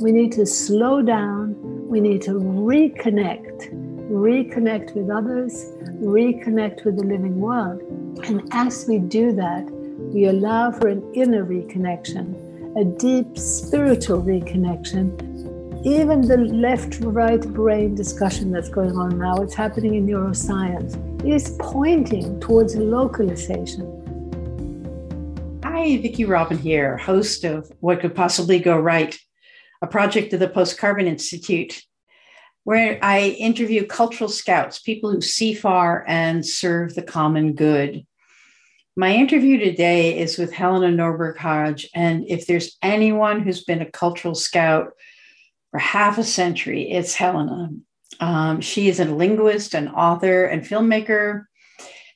We need to slow down. We need to reconnect, reconnect with others, reconnect with the living world. And as we do that, we allow for an inner reconnection, a deep spiritual reconnection. Even the left right brain discussion that's going on now, it's happening in neuroscience, is pointing towards localization. Hi, Vicki Robin here, host of What Could Possibly Go Right, a project of the Post Carbon Institute, where I interview cultural scouts, people who see far and serve the common good. My interview today is with Helena Norberg Hodge. And if there's anyone who's been a cultural scout for half a century, it's Helena. Um, she is a linguist, an author, and filmmaker,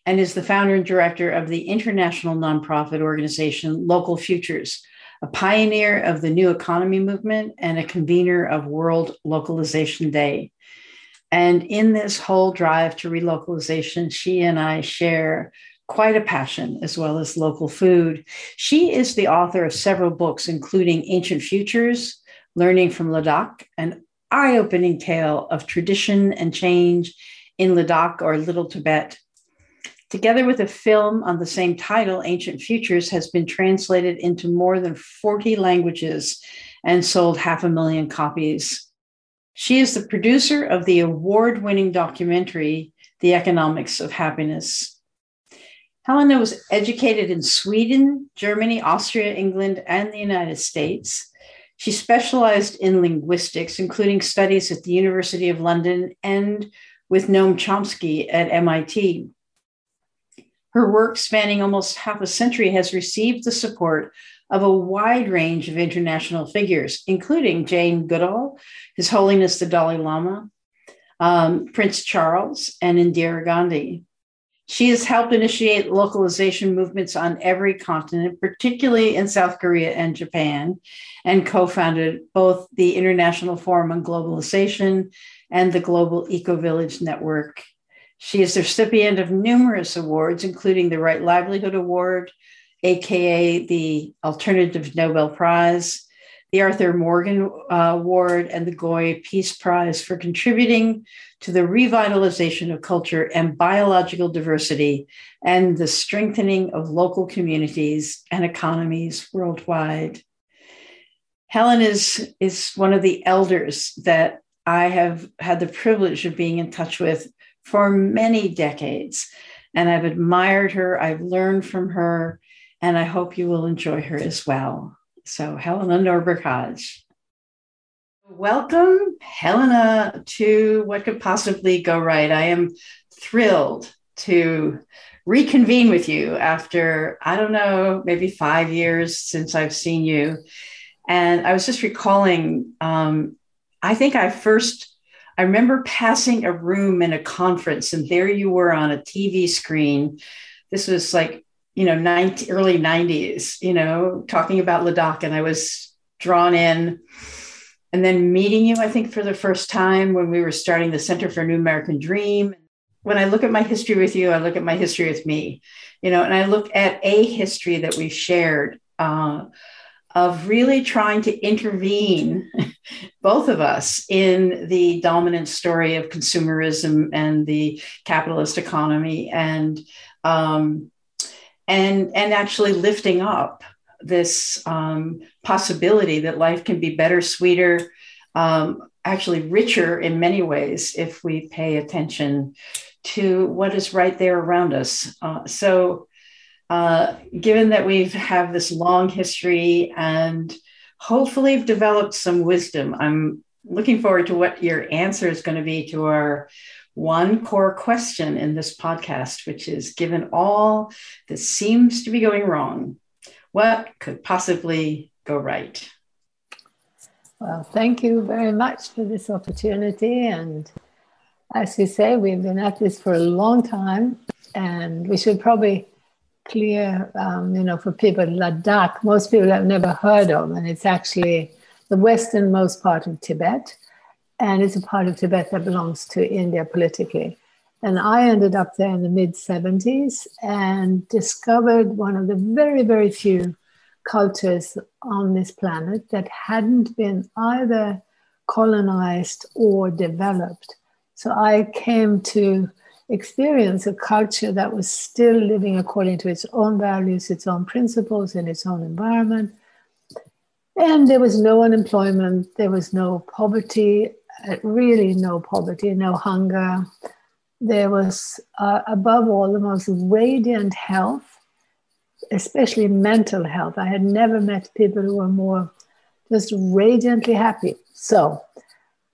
and is the founder and director of the international nonprofit organization Local Futures, a pioneer of the New Economy movement and a convener of World Localization Day. And in this whole drive to relocalization, she and I share quite a passion as well as local food. She is the author of several books, including Ancient Futures, Learning from Ladakh, an eye opening tale of tradition and change in Ladakh or Little Tibet. Together with a film on the same title, Ancient Futures has been translated into more than 40 languages and sold half a million copies. She is the producer of the award winning documentary, The Economics of Happiness. Helena was educated in Sweden, Germany, Austria, England, and the United States. She specialized in linguistics, including studies at the University of London and with Noam Chomsky at MIT. Her work, spanning almost half a century, has received the support of a wide range of international figures, including Jane Goodall, His Holiness the Dalai Lama, um, Prince Charles, and Indira Gandhi. She has helped initiate localization movements on every continent, particularly in South Korea and Japan, and co founded both the International Forum on Globalization and the Global Eco Village Network. She is the recipient of numerous awards, including the Right Livelihood Award, AKA the Alternative Nobel Prize, the Arthur Morgan uh, Award, and the Goi Peace Prize for contributing to the revitalization of culture and biological diversity and the strengthening of local communities and economies worldwide. Helen is, is one of the elders that I have had the privilege of being in touch with for many decades. And I've admired her, I've learned from her, and I hope you will enjoy her as well. So, Helena Norberg Hodge. Welcome, Helena, to What Could Possibly Go Right. I am thrilled to reconvene with you after, I don't know, maybe five years since I've seen you. And I was just recalling, um, I think I first, I remember passing a room in a conference, and there you were on a TV screen. This was like you know, 90, early 90s, you know, talking about Ladakh. And I was drawn in. And then meeting you, I think, for the first time when we were starting the Center for New American Dream. When I look at my history with you, I look at my history with me, you know, and I look at a history that we've shared uh, of really trying to intervene, both of us, in the dominant story of consumerism and the capitalist economy. And um, and and actually lifting up this um, possibility that life can be better, sweeter, um, actually richer in many ways if we pay attention to what is right there around us. Uh, so, uh, given that we have this long history and hopefully have developed some wisdom, I'm looking forward to what your answer is going to be to our one core question in this podcast, which is given all that seems to be going wrong, what could possibly go right? Well, thank you very much for this opportunity. And as you say, we've been at this for a long time, and we should probably clear, um, you know, for people, Ladakh, most people have never heard of, and it's actually the westernmost part of Tibet and it's a part of Tibet that belongs to India politically. And I ended up there in the mid 70s and discovered one of the very, very few cultures on this planet that hadn't been either colonized or developed. So I came to experience a culture that was still living according to its own values, its own principles, in its own environment. And there was no unemployment, there was no poverty, uh, really no poverty, no hunger. There was, uh, above all, the most radiant health, especially mental health. I had never met people who were more just radiantly happy. So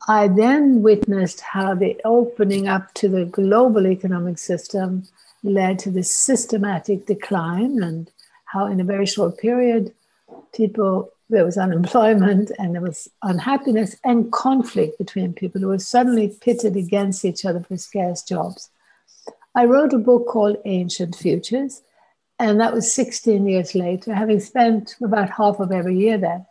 I then witnessed how the opening up to the global economic system led to this systematic decline, and how in a very short period, people there was unemployment and there was unhappiness and conflict between people who were suddenly pitted against each other for scarce jobs. I wrote a book called Ancient Futures, and that was 16 years later, having spent about half of every year there.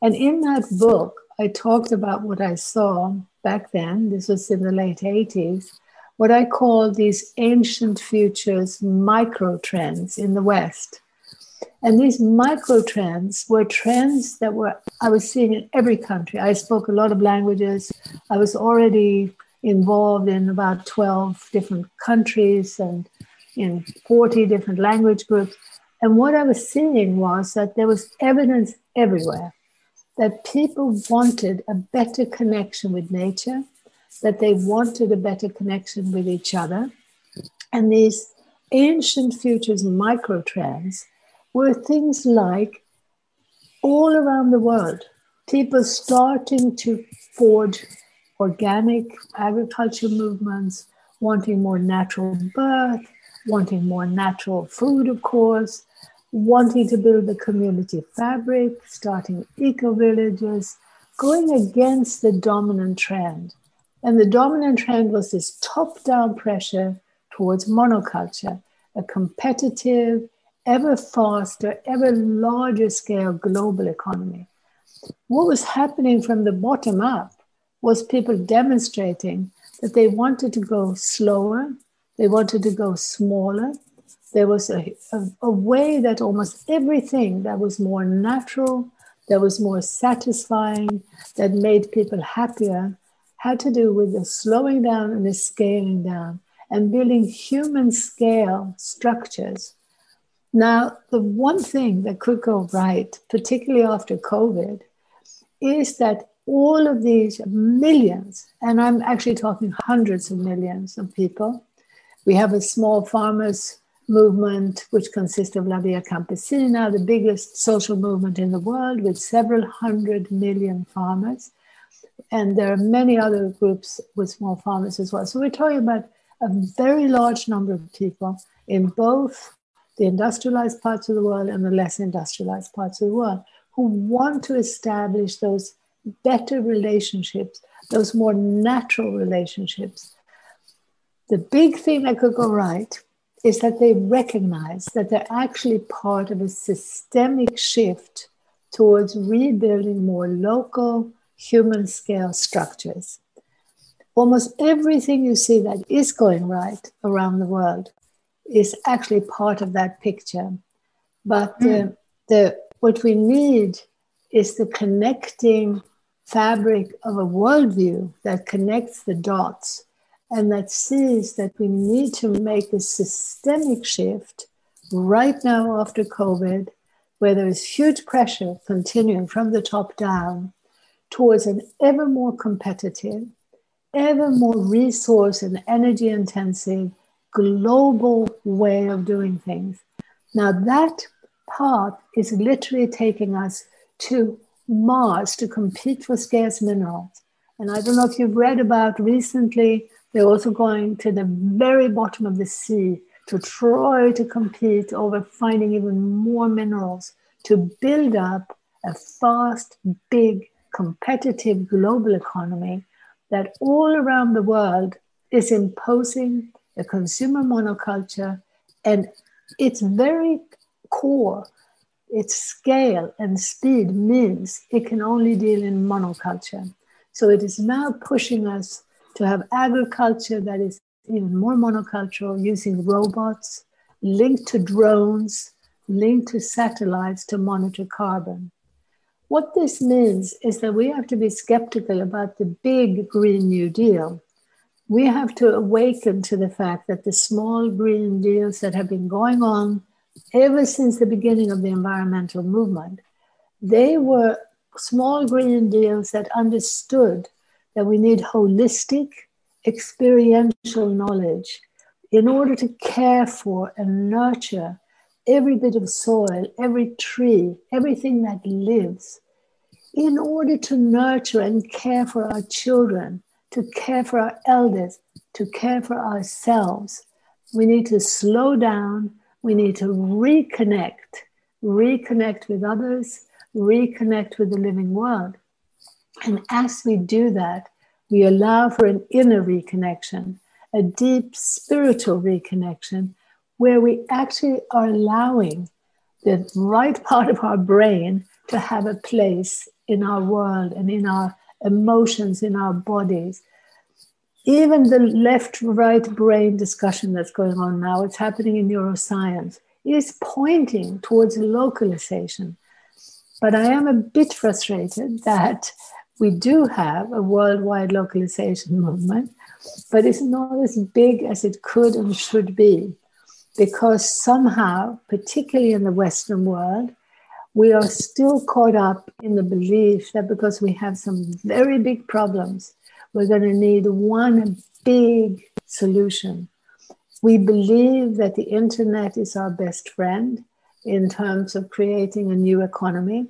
And in that book, I talked about what I saw back then, this was in the late 80s, what I call these ancient futures micro trends in the West. And these micro trends were trends that were I was seeing in every country. I spoke a lot of languages. I was already involved in about 12 different countries and in 40 different language groups. And what I was seeing was that there was evidence everywhere that people wanted a better connection with nature, that they wanted a better connection with each other. And these ancient futures microtrends were things like all around the world, people starting to forge organic agriculture movements, wanting more natural birth, wanting more natural food, of course, wanting to build the community fabric, starting eco villages, going against the dominant trend. And the dominant trend was this top down pressure towards monoculture, a competitive, ever faster, ever larger scale global economy. What was happening from the bottom up was people demonstrating that they wanted to go slower, they wanted to go smaller, there was a, a, a, way that almost everything that was more natural, that was more satisfying, that made people happier, had to do with the slowing down and the scaling down and building human scale structures. Now, the one thing that could go right, particularly after COVID, is that all of these millions, and I'm actually talking hundreds of millions of people, we have a small farmers movement, which consists of La Via Campesina, the biggest social movement in the world with several hundred million farmers. And there are many other groups with small farmers as well. So we're talking about a very large number of people in both the industrialized parts of the world and the less industrialized parts of the world who want to establish those better relationships, those more natural relationships. The big thing that could go right is that they recognize that they're actually part of a systemic shift towards rebuilding more local human scale structures. Almost everything you see that is going right around the world is actually part of that picture. But mm. the, what we need is the connecting fabric of a worldview that connects the dots and that sees that we need to make a systemic shift right now after COVID, where there is huge pressure continuing from the top down towards an ever more competitive, ever more resource and energy intensive global way of doing things. Now, that path is literally taking us to Mars to compete for scarce minerals. And I don't know if you've read about recently they're also going to the very bottom of the sea to try to compete over finding even more minerals to build up a fast, big, competitive global economy that all around the world is imposing a consumer monoculture and its very core, its scale and speed means it can only deal in monoculture. So it is now pushing us to have agriculture that is even more monocultural using robots linked to drones linked to satellites to monitor carbon. What this means is that we have to be skeptical about the big Green New Deal. We have to awaken to the fact that the small Green Deals that have been going on ever since the beginning of the environmental movement, they were small Green Deals that understood that we need holistic, experiential knowledge in order to care for and nurture every bit of soil, every tree, everything that lives, in order to nurture and care for our children, to care for our elders, to care for ourselves, we need to slow down, we need to reconnect, reconnect with others, reconnect with the living world. And as we do that, we allow for an inner reconnection, a deep spiritual reconnection, where we actually are allowing the right part of our brain to have a place in our world and in our emotions, in our bodies. Even the left right brain discussion that's going on now, it's happening in neuroscience, is pointing towards localization. But I am a bit frustrated that we do have a worldwide localization movement, but it's not as big as it could and should be because somehow, particularly in the Western world, we are still caught up in the belief that because we have some very big problems, we're going to need one big solution. We believe that the internet is our best friend in terms of creating a new economy.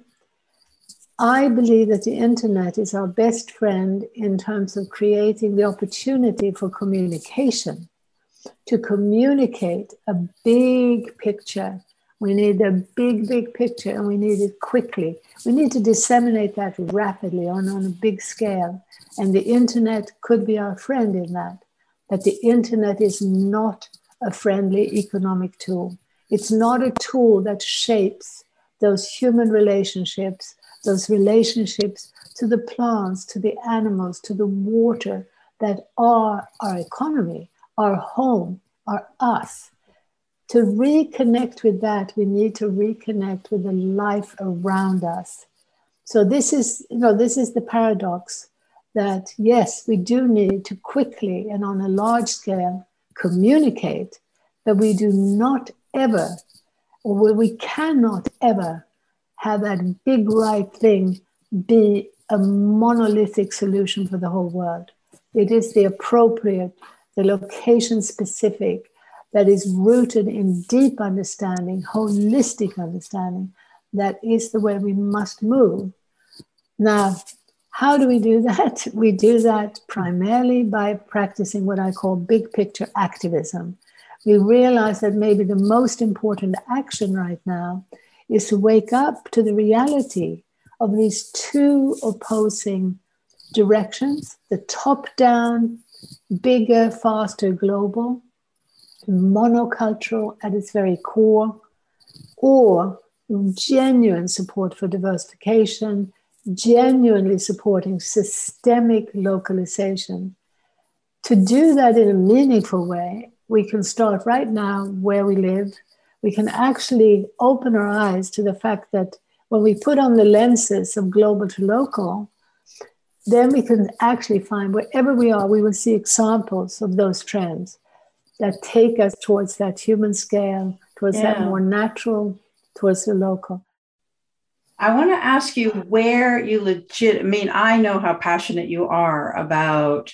I believe that the internet is our best friend in terms of creating the opportunity for communication. To communicate a big picture, we need a big, big picture and we need it quickly. We need to disseminate that rapidly on, on a big scale. And the internet could be our friend in that. But the internet is not a friendly economic tool. It's not a tool that shapes those human relationships those relationships to the plants, to the animals, to the water that are our economy, our home, are us. To reconnect with that, we need to reconnect with the life around us. So this is, you know, this is the paradox that yes, we do need to quickly and on a large scale communicate, but we do not ever, or we cannot ever have that big right thing be a monolithic solution for the whole world. It is the appropriate, the location specific, that is rooted in deep understanding, holistic understanding. That is the way we must move. Now, how do we do that? We do that primarily by practicing what I call big picture activism. We realize that maybe the most important action right now is to wake up to the reality of these two opposing directions the top down, bigger, faster, global, monocultural at its very core, or genuine support for diversification, genuinely supporting systemic localization. To do that in a meaningful way, we can start right now where we live we can actually open our eyes to the fact that when we put on the lenses of global to local, then we can actually find wherever we are, we will see examples of those trends that take us towards that human scale, towards yeah. that more natural, towards the local. I want to ask you where you legit, I mean, I know how passionate you are about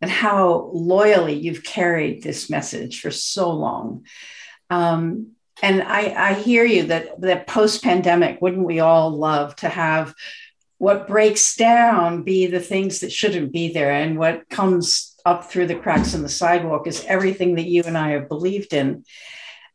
and how loyally you've carried this message for so long. Um, and I, I hear you that that post pandemic, wouldn't we all love to have what breaks down be the things that shouldn't be there, and what comes up through the cracks in the sidewalk is everything that you and I have believed in.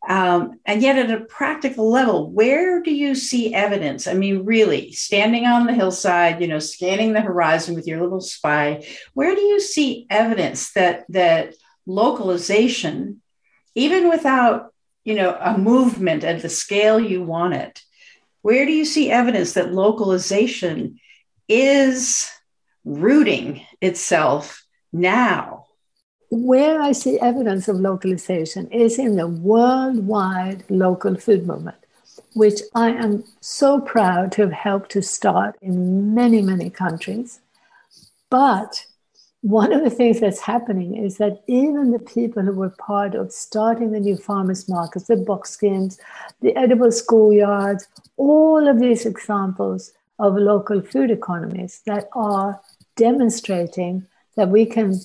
Um, and yet, at a practical level, where do you see evidence? I mean, really, standing on the hillside, you know, scanning the horizon with your little spy, where do you see evidence that that localization, even without you know, a movement at the scale you want it, where do you see evidence that localization is rooting itself now? where I see evidence of localization is in the worldwide local food movement, which I am so proud to have helped to start in many, many countries. But one of the things that's happening is that even the people who were part of starting the new farmers markets, the box schemes, the edible schoolyards, all of these examples of local food economies that are demonstrating that we can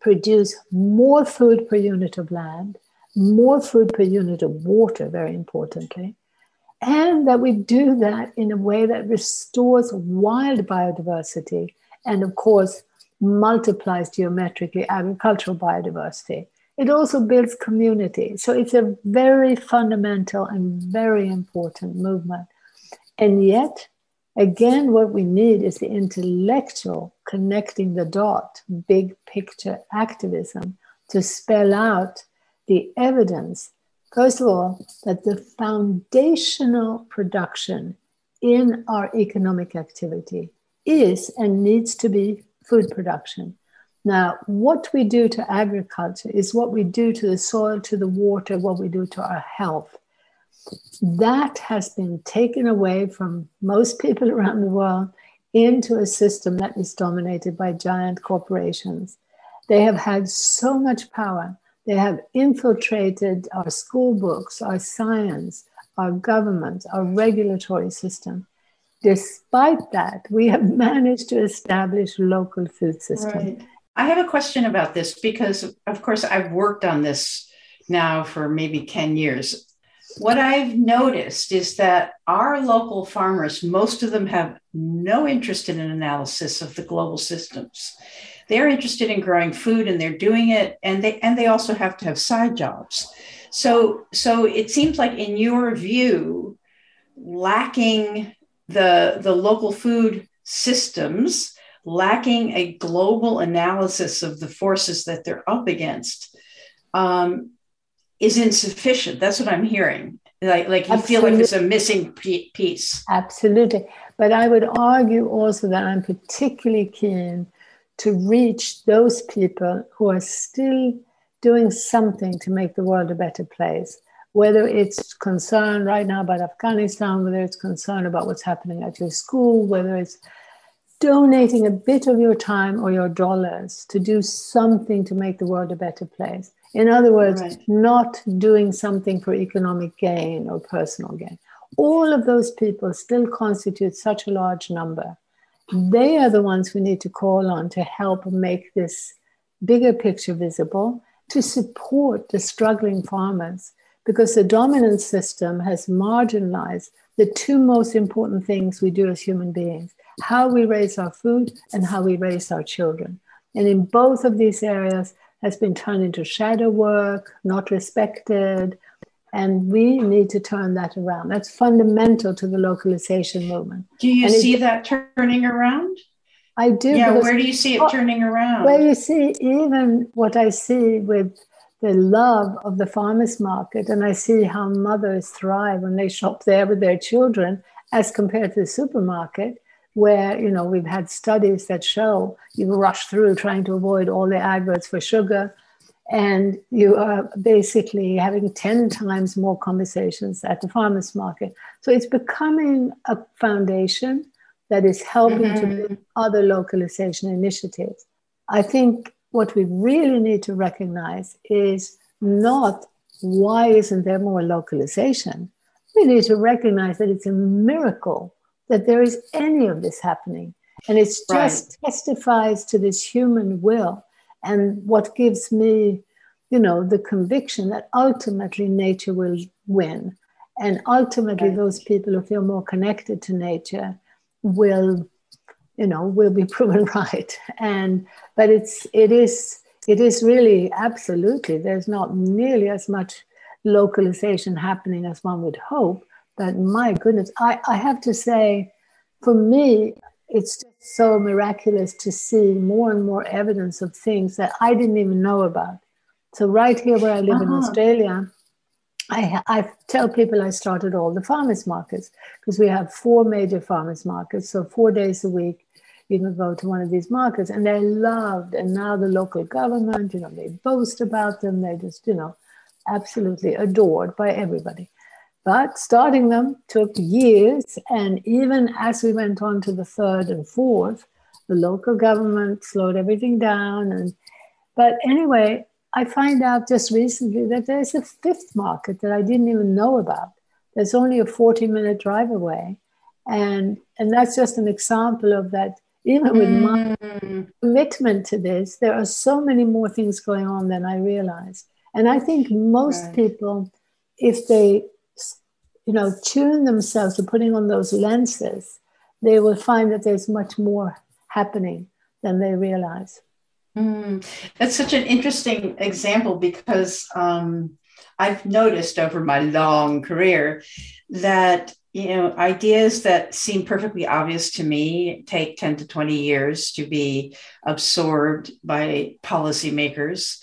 produce more food per unit of land, more food per unit of water, very importantly, and that we do that in a way that restores wild biodiversity and, of course, multiplies geometrically agricultural biodiversity. It also builds community. So it's a very fundamental and very important movement. And yet, again, what we need is the intellectual connecting the dot, big picture activism to spell out the evidence, first of all, that the foundational production in our economic activity is and needs to be food production. Now, what we do to agriculture is what we do to the soil, to the water, what we do to our health. That has been taken away from most people around the world into a system that is dominated by giant corporations. They have had so much power. They have infiltrated our school books, our science, our government, our regulatory system. Despite that, we have managed to establish local food systems. Right. I have a question about this because, of course, I've worked on this now for maybe 10 years. What I've noticed is that our local farmers, most of them have no interest in an analysis of the global systems. They're interested in growing food and they're doing it, and they and they also have to have side jobs. So so it seems like in your view, lacking the, the local food systems lacking a global analysis of the forces that they're up against um, is insufficient. That's what I'm hearing. Like, like you Absolutely. feel like there's a missing piece. Absolutely. But I would argue also that I'm particularly keen to reach those people who are still doing something to make the world a better place whether it's concern right now about Afghanistan, whether it's concern about what's happening at your school, whether it's donating a bit of your time or your dollars to do something to make the world a better place. In other words, right. not doing something for economic gain or personal gain. All of those people still constitute such a large number. They are the ones we need to call on to help make this bigger picture visible, to support the struggling farmers because the dominant system has marginalized the two most important things we do as human beings how we raise our food and how we raise our children. And in both of these areas has been turned into shadow work, not respected, and we need to turn that around. That's fundamental to the localization movement. Do you and see that turning around? I do. Yeah, where do you see it turning around? Well, you see, even what I see with the love of the farmers market and i see how mothers thrive when they shop there with their children as compared to the supermarket where you know we've had studies that show you rush through trying to avoid all the adverts for sugar and you are basically having 10 times more conversations at the farmers market so it's becoming a foundation that is helping mm-hmm. to build other localization initiatives i think what we really need to recognize is not why isn't there more localization? We need to recognize that it's a miracle that there is any of this happening. And it just right. testifies to this human will. And what gives me, you know, the conviction that ultimately nature will win. And ultimately, right. those people who feel more connected to nature will you know will be proven right and but it's it is it is really absolutely there's not nearly as much localization happening as one would hope but my goodness i i have to say for me it's just so miraculous to see more and more evidence of things that i didn't even know about so right here where i live uh-huh. in australia I, I tell people I started all the farmers markets because we have four major farmers markets. So, four days a week, you can go to one of these markets and they're loved. And now the local government, you know, they boast about them. They're just, you know, absolutely adored by everybody. But starting them took years. And even as we went on to the third and fourth, the local government slowed everything down. And but anyway, I find out just recently that there's a fifth market that I didn't even know about. There's only a 40 minute drive away. And, and that's just an example of that. Even with my mm. commitment to this, there are so many more things going on than I realized. And I think most right. people, if they, you know, tune themselves to putting on those lenses, they will find that there's much more happening than they realize. Mm, that's such an interesting example because um, I've noticed over my long career that you know ideas that seem perfectly obvious to me take 10 to 20 years to be absorbed by policymakers.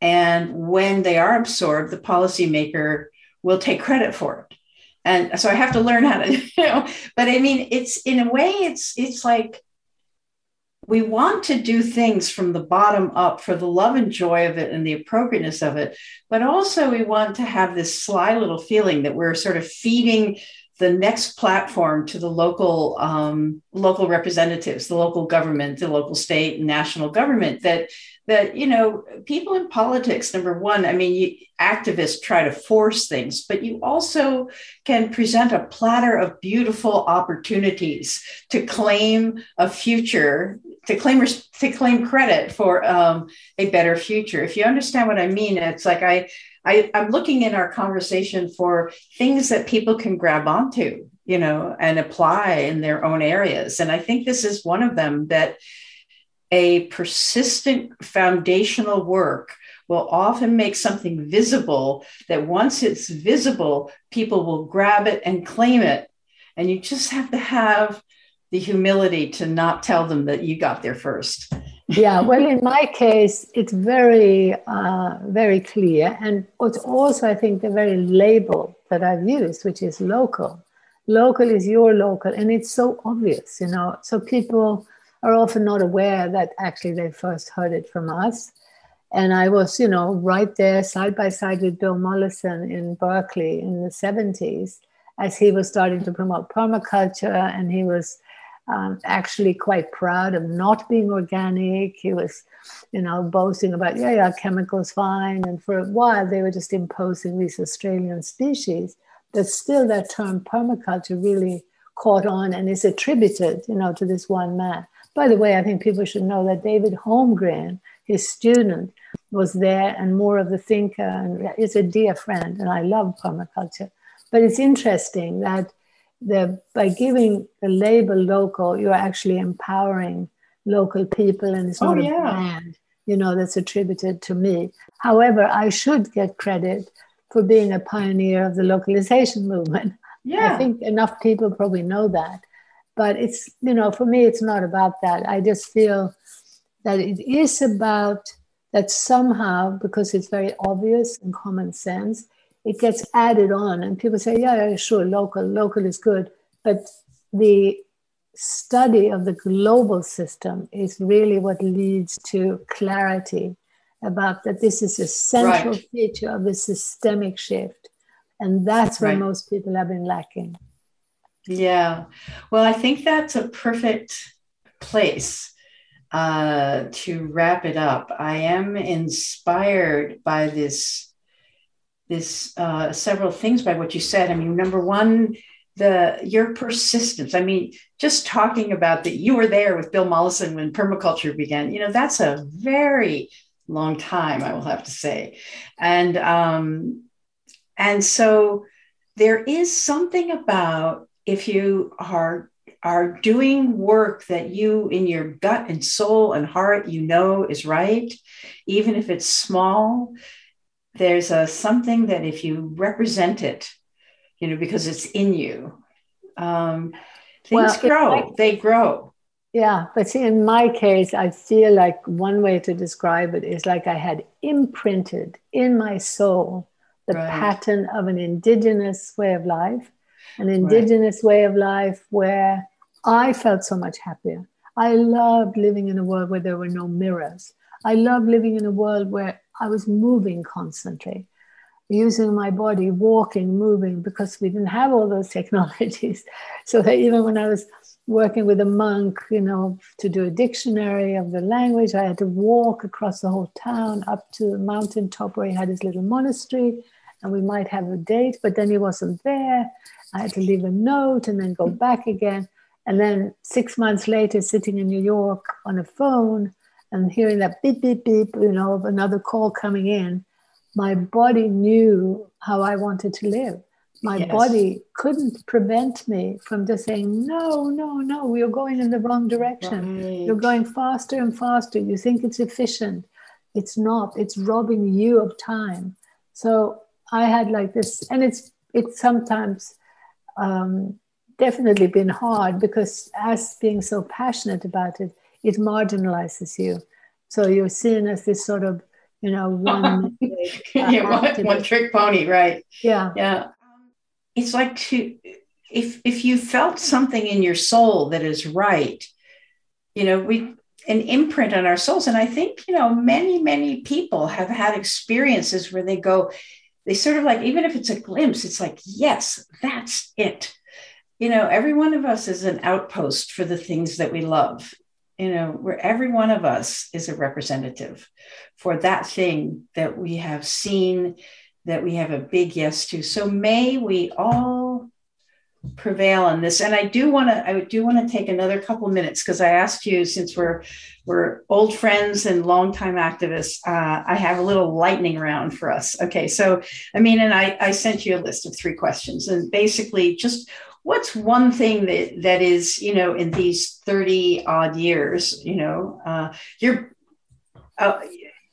And when they are absorbed the policymaker will take credit for it. And so i have to learn how to you know but i mean it's in a way it's it's like we want to do things from the bottom up for the love and joy of it and the appropriateness of it but also we want to have this sly little feeling that we're sort of feeding the next platform to the local um, local representatives the local government the local state and national government that that you know people in politics number one i mean you, activists try to force things but you also can present a platter of beautiful opportunities to claim a future to claim to claim credit for um, a better future. If you understand what I mean, it's like I, I I'm looking in our conversation for things that people can grab onto, you know, and apply in their own areas. And I think this is one of them that a persistent foundational work will often make something visible that once it's visible, people will grab it and claim it. And you just have to have the humility to not tell them that you got there first. yeah, well, in my case, it's very, uh, very clear. And it's also, I think, the very label that I've used, which is local. Local is your local, and it's so obvious, you know. So people are often not aware that actually they first heard it from us. And I was, you know, right there side by side with Bill Mollison in Berkeley in the 70s as he was starting to promote permaculture and he was um, actually quite proud of not being organic. He was, you know, boasting about, yeah, yeah, chemicals fine. And for a while, they were just imposing these Australian species. But still, that term permaculture really caught on and is attributed, you know, to this one man. By the way, I think people should know that David Holmgren, his student, was there and more of the thinker and is a dear friend. And I love permaculture. But it's interesting that the by giving the label local, you're actually empowering local people, and it's oh, not oh, yeah. a brand, you know, that's attributed to me. However, I should get credit for being a pioneer of the localization movement. Yeah. I think enough people probably know that. But it's, you know, for me, it's not about that. I just feel that it is about that somehow, because it's very obvious and common sense, it gets added on and people say yeah, yeah sure local local is good but the study of the global system is really what leads to clarity about that this is a central right. feature of the systemic shift and that's where right. most people have been lacking yeah well i think that's a perfect place uh, to wrap it up i am inspired by this this uh, several things by what you said. I mean, number one, the your persistence. I mean, just talking about that you were there with Bill Mollison when permaculture began. You know, that's a very long time, I will have to say, and um, and so there is something about if you are are doing work that you in your gut and soul and heart you know is right even if it's small there's a something that if you represent it, you know, because it's in you, um, things well, grow. They grow. Yeah, but see, in my case, I feel like one way to describe it is like I had imprinted in my soul the right. pattern of an indigenous way of life, an indigenous right. way of life where I felt so much happier. I loved living in a world where there were no mirrors. I loved living in a world where I was moving constantly, using my body, walking, moving, because we didn't have all those technologies. So that even when I was working with a monk, you know, to do a dictionary of the language, I had to walk across the whole town up to the mountaintop where he had his little monastery, and we might have a date, but then he wasn't there. I had to leave a note and then go back again. And then six months later, sitting in New York on a phone and hearing that beep, beep, beep, you know, of another call coming in, my body knew how I wanted to live. My yes. body couldn't prevent me from just saying, no, no, no, we are going in the wrong direction. Right. You're going faster and faster. You think it's efficient. It's not, it's robbing you of time. So I had like this, and it's, it's sometimes, um, definitely been hard because as being so passionate about it, it marginalizes you. So you're seen as this sort of, you know, one, yeah, one, one trick pony, right? Yeah. Yeah. It's like to, if, if you felt something in your soul that is right, you know, we, an imprint on our souls. And I think, you know, many, many people have had experiences where they go, they sort of like, even if it's a glimpse, it's like, yes, that's it you know, every one of us is an outpost for the things that we love. You know, where every one of us is a representative for that thing that we have seen, that we have a big yes to. So may we all prevail on this. And I do want to, I do want to take another couple minutes because I asked you since we're we're old friends and longtime activists. Uh, I have a little lightning round for us. Okay, so I mean, and I I sent you a list of three questions, and basically just what's one thing that that is you know in these 30 odd years you know uh, you're uh,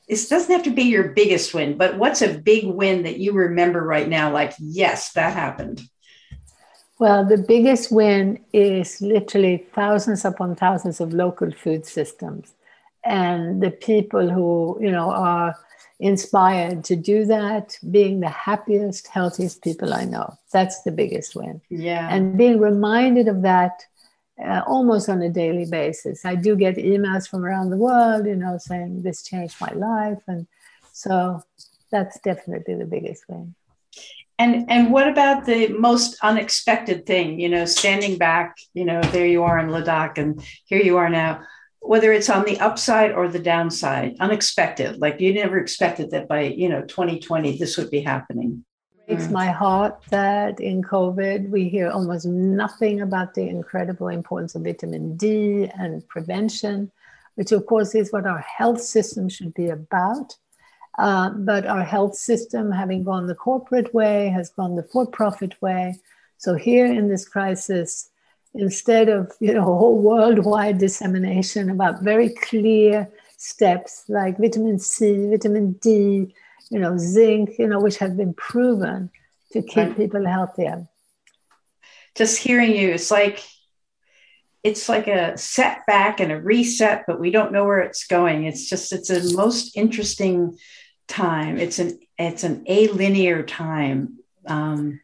it doesn't have to be your biggest win but what's a big win that you remember right now like yes that happened? Well the biggest win is literally thousands upon thousands of local food systems and the people who you know are inspired to do that, being the happiest, healthiest people I know. That's the biggest win. Yeah. And being reminded of that uh, almost on a daily basis. I do get emails from around the world, you know, saying this changed my life. And so that's definitely the biggest win. And and what about the most unexpected thing? You know, standing back, you know, there you are in Ladakh and here you are now whether it's on the upside or the downside, unexpected. Like you never expected that by, you know, 2020, this would be happening. It breaks my heart that in COVID, we hear almost nothing about the incredible importance of vitamin D and prevention, which of course is what our health system should be about. Uh, but our health system, having gone the corporate way, has gone the for profit way. So here in this crisis, instead of you know whole worldwide dissemination about very clear steps like vitamin C, vitamin D, you know, zinc, you know, which have been proven to keep right. people healthier. Just hearing you, it's like it's like a setback and a reset, but we don't know where it's going. It's just it's a most interesting time. It's an it's an a linear time um,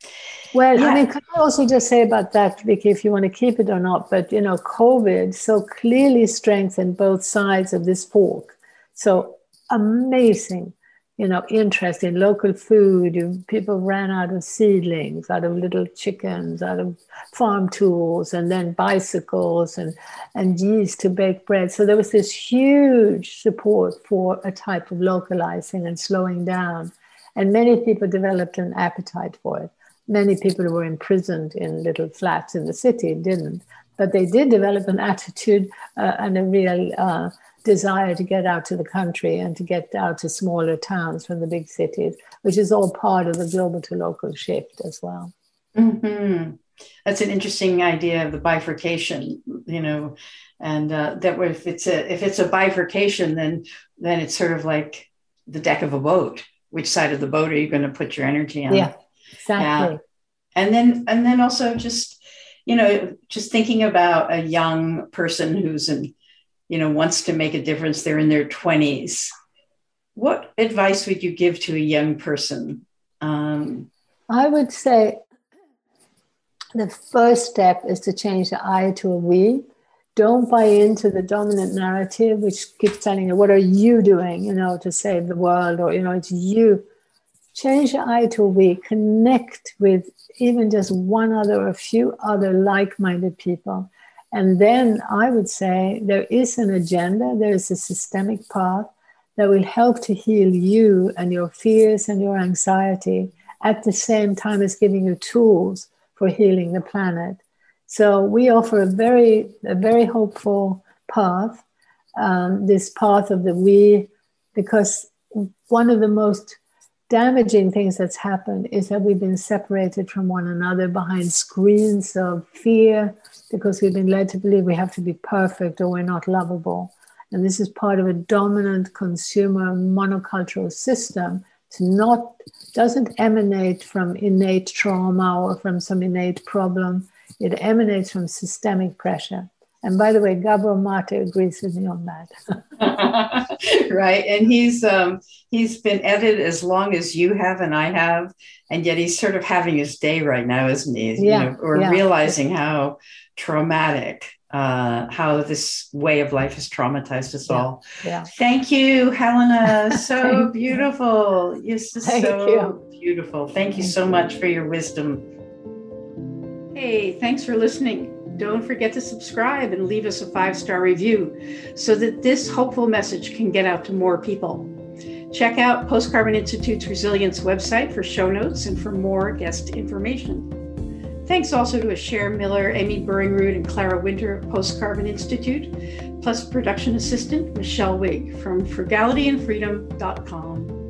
well, yeah. I mean, can I also just say about that, Vicki, if you want to keep it or not? But you know, COVID so clearly strengthened both sides of this fork. So amazing, you know, interest in local food. People ran out of seedlings, out of little chickens, out of farm tools, and then bicycles and and yeast to bake bread. So there was this huge support for a type of localizing and slowing down and many people developed an appetite for it. Many people who were imprisoned in little flats in the city didn't, but they did develop an attitude uh, and a real uh, desire to get out to the country and to get out to smaller towns from the big cities, which is all part of the global to local shift as well. Mm-hmm. That's an interesting idea of the bifurcation, you know, and uh, that if it's a if it's a bifurcation, then then it's sort of like the deck of a boat which side of the boat are you going to put your energy on? Yeah, exactly. Yeah. And then, and then also just, you know, just thinking about a young person who's in, you know, wants to make a difference. They're in their twenties. What advice would you give to a young person? Um, I would say the first step is to change the I to a we don't buy into the dominant narrative, which keeps telling you, what are you doing, you know, to save the world? Or, you know, it's you. Change your I to we. Connect with even just one other or a few other like minded people. And then I would say there is an agenda, there is a systemic path that will help to heal you and your fears and your anxiety at the same time as giving you tools for healing the planet. So we offer a very, a very hopeful path, um, this path of the we, because one of the most damaging things that's happened is that we've been separated from one another behind screens of fear because we've been led to believe we have to be perfect or we're not lovable. And this is part of a dominant consumer monocultural system. It's not doesn't emanate from innate trauma or from some innate problem. It emanates from systemic pressure. And by the way, Gabor Mate agrees with me on that. right, and he's um, he's been at it as long as you have and I have, and yet he's sort of having his day right now, isn't he? Yeah, you know, or yeah. realizing how traumatic, uh, how this way of life has traumatized us Yeah, all. yeah. Thank you, Helena. So beautiful. Thank so you. beautiful. Thank you so much for your wisdom. Hey, thanks for listening. Don't forget to subscribe and leave us a five star review so that this hopeful message can get out to more people. Check out Post Carbon Institute's Resilience website for show notes and for more guest information. Thanks also to Asher Miller, Amy Burringroot, and Clara Winter of Post Carbon Institute, plus production assistant Michelle Wig from frugalityandfreedom.com.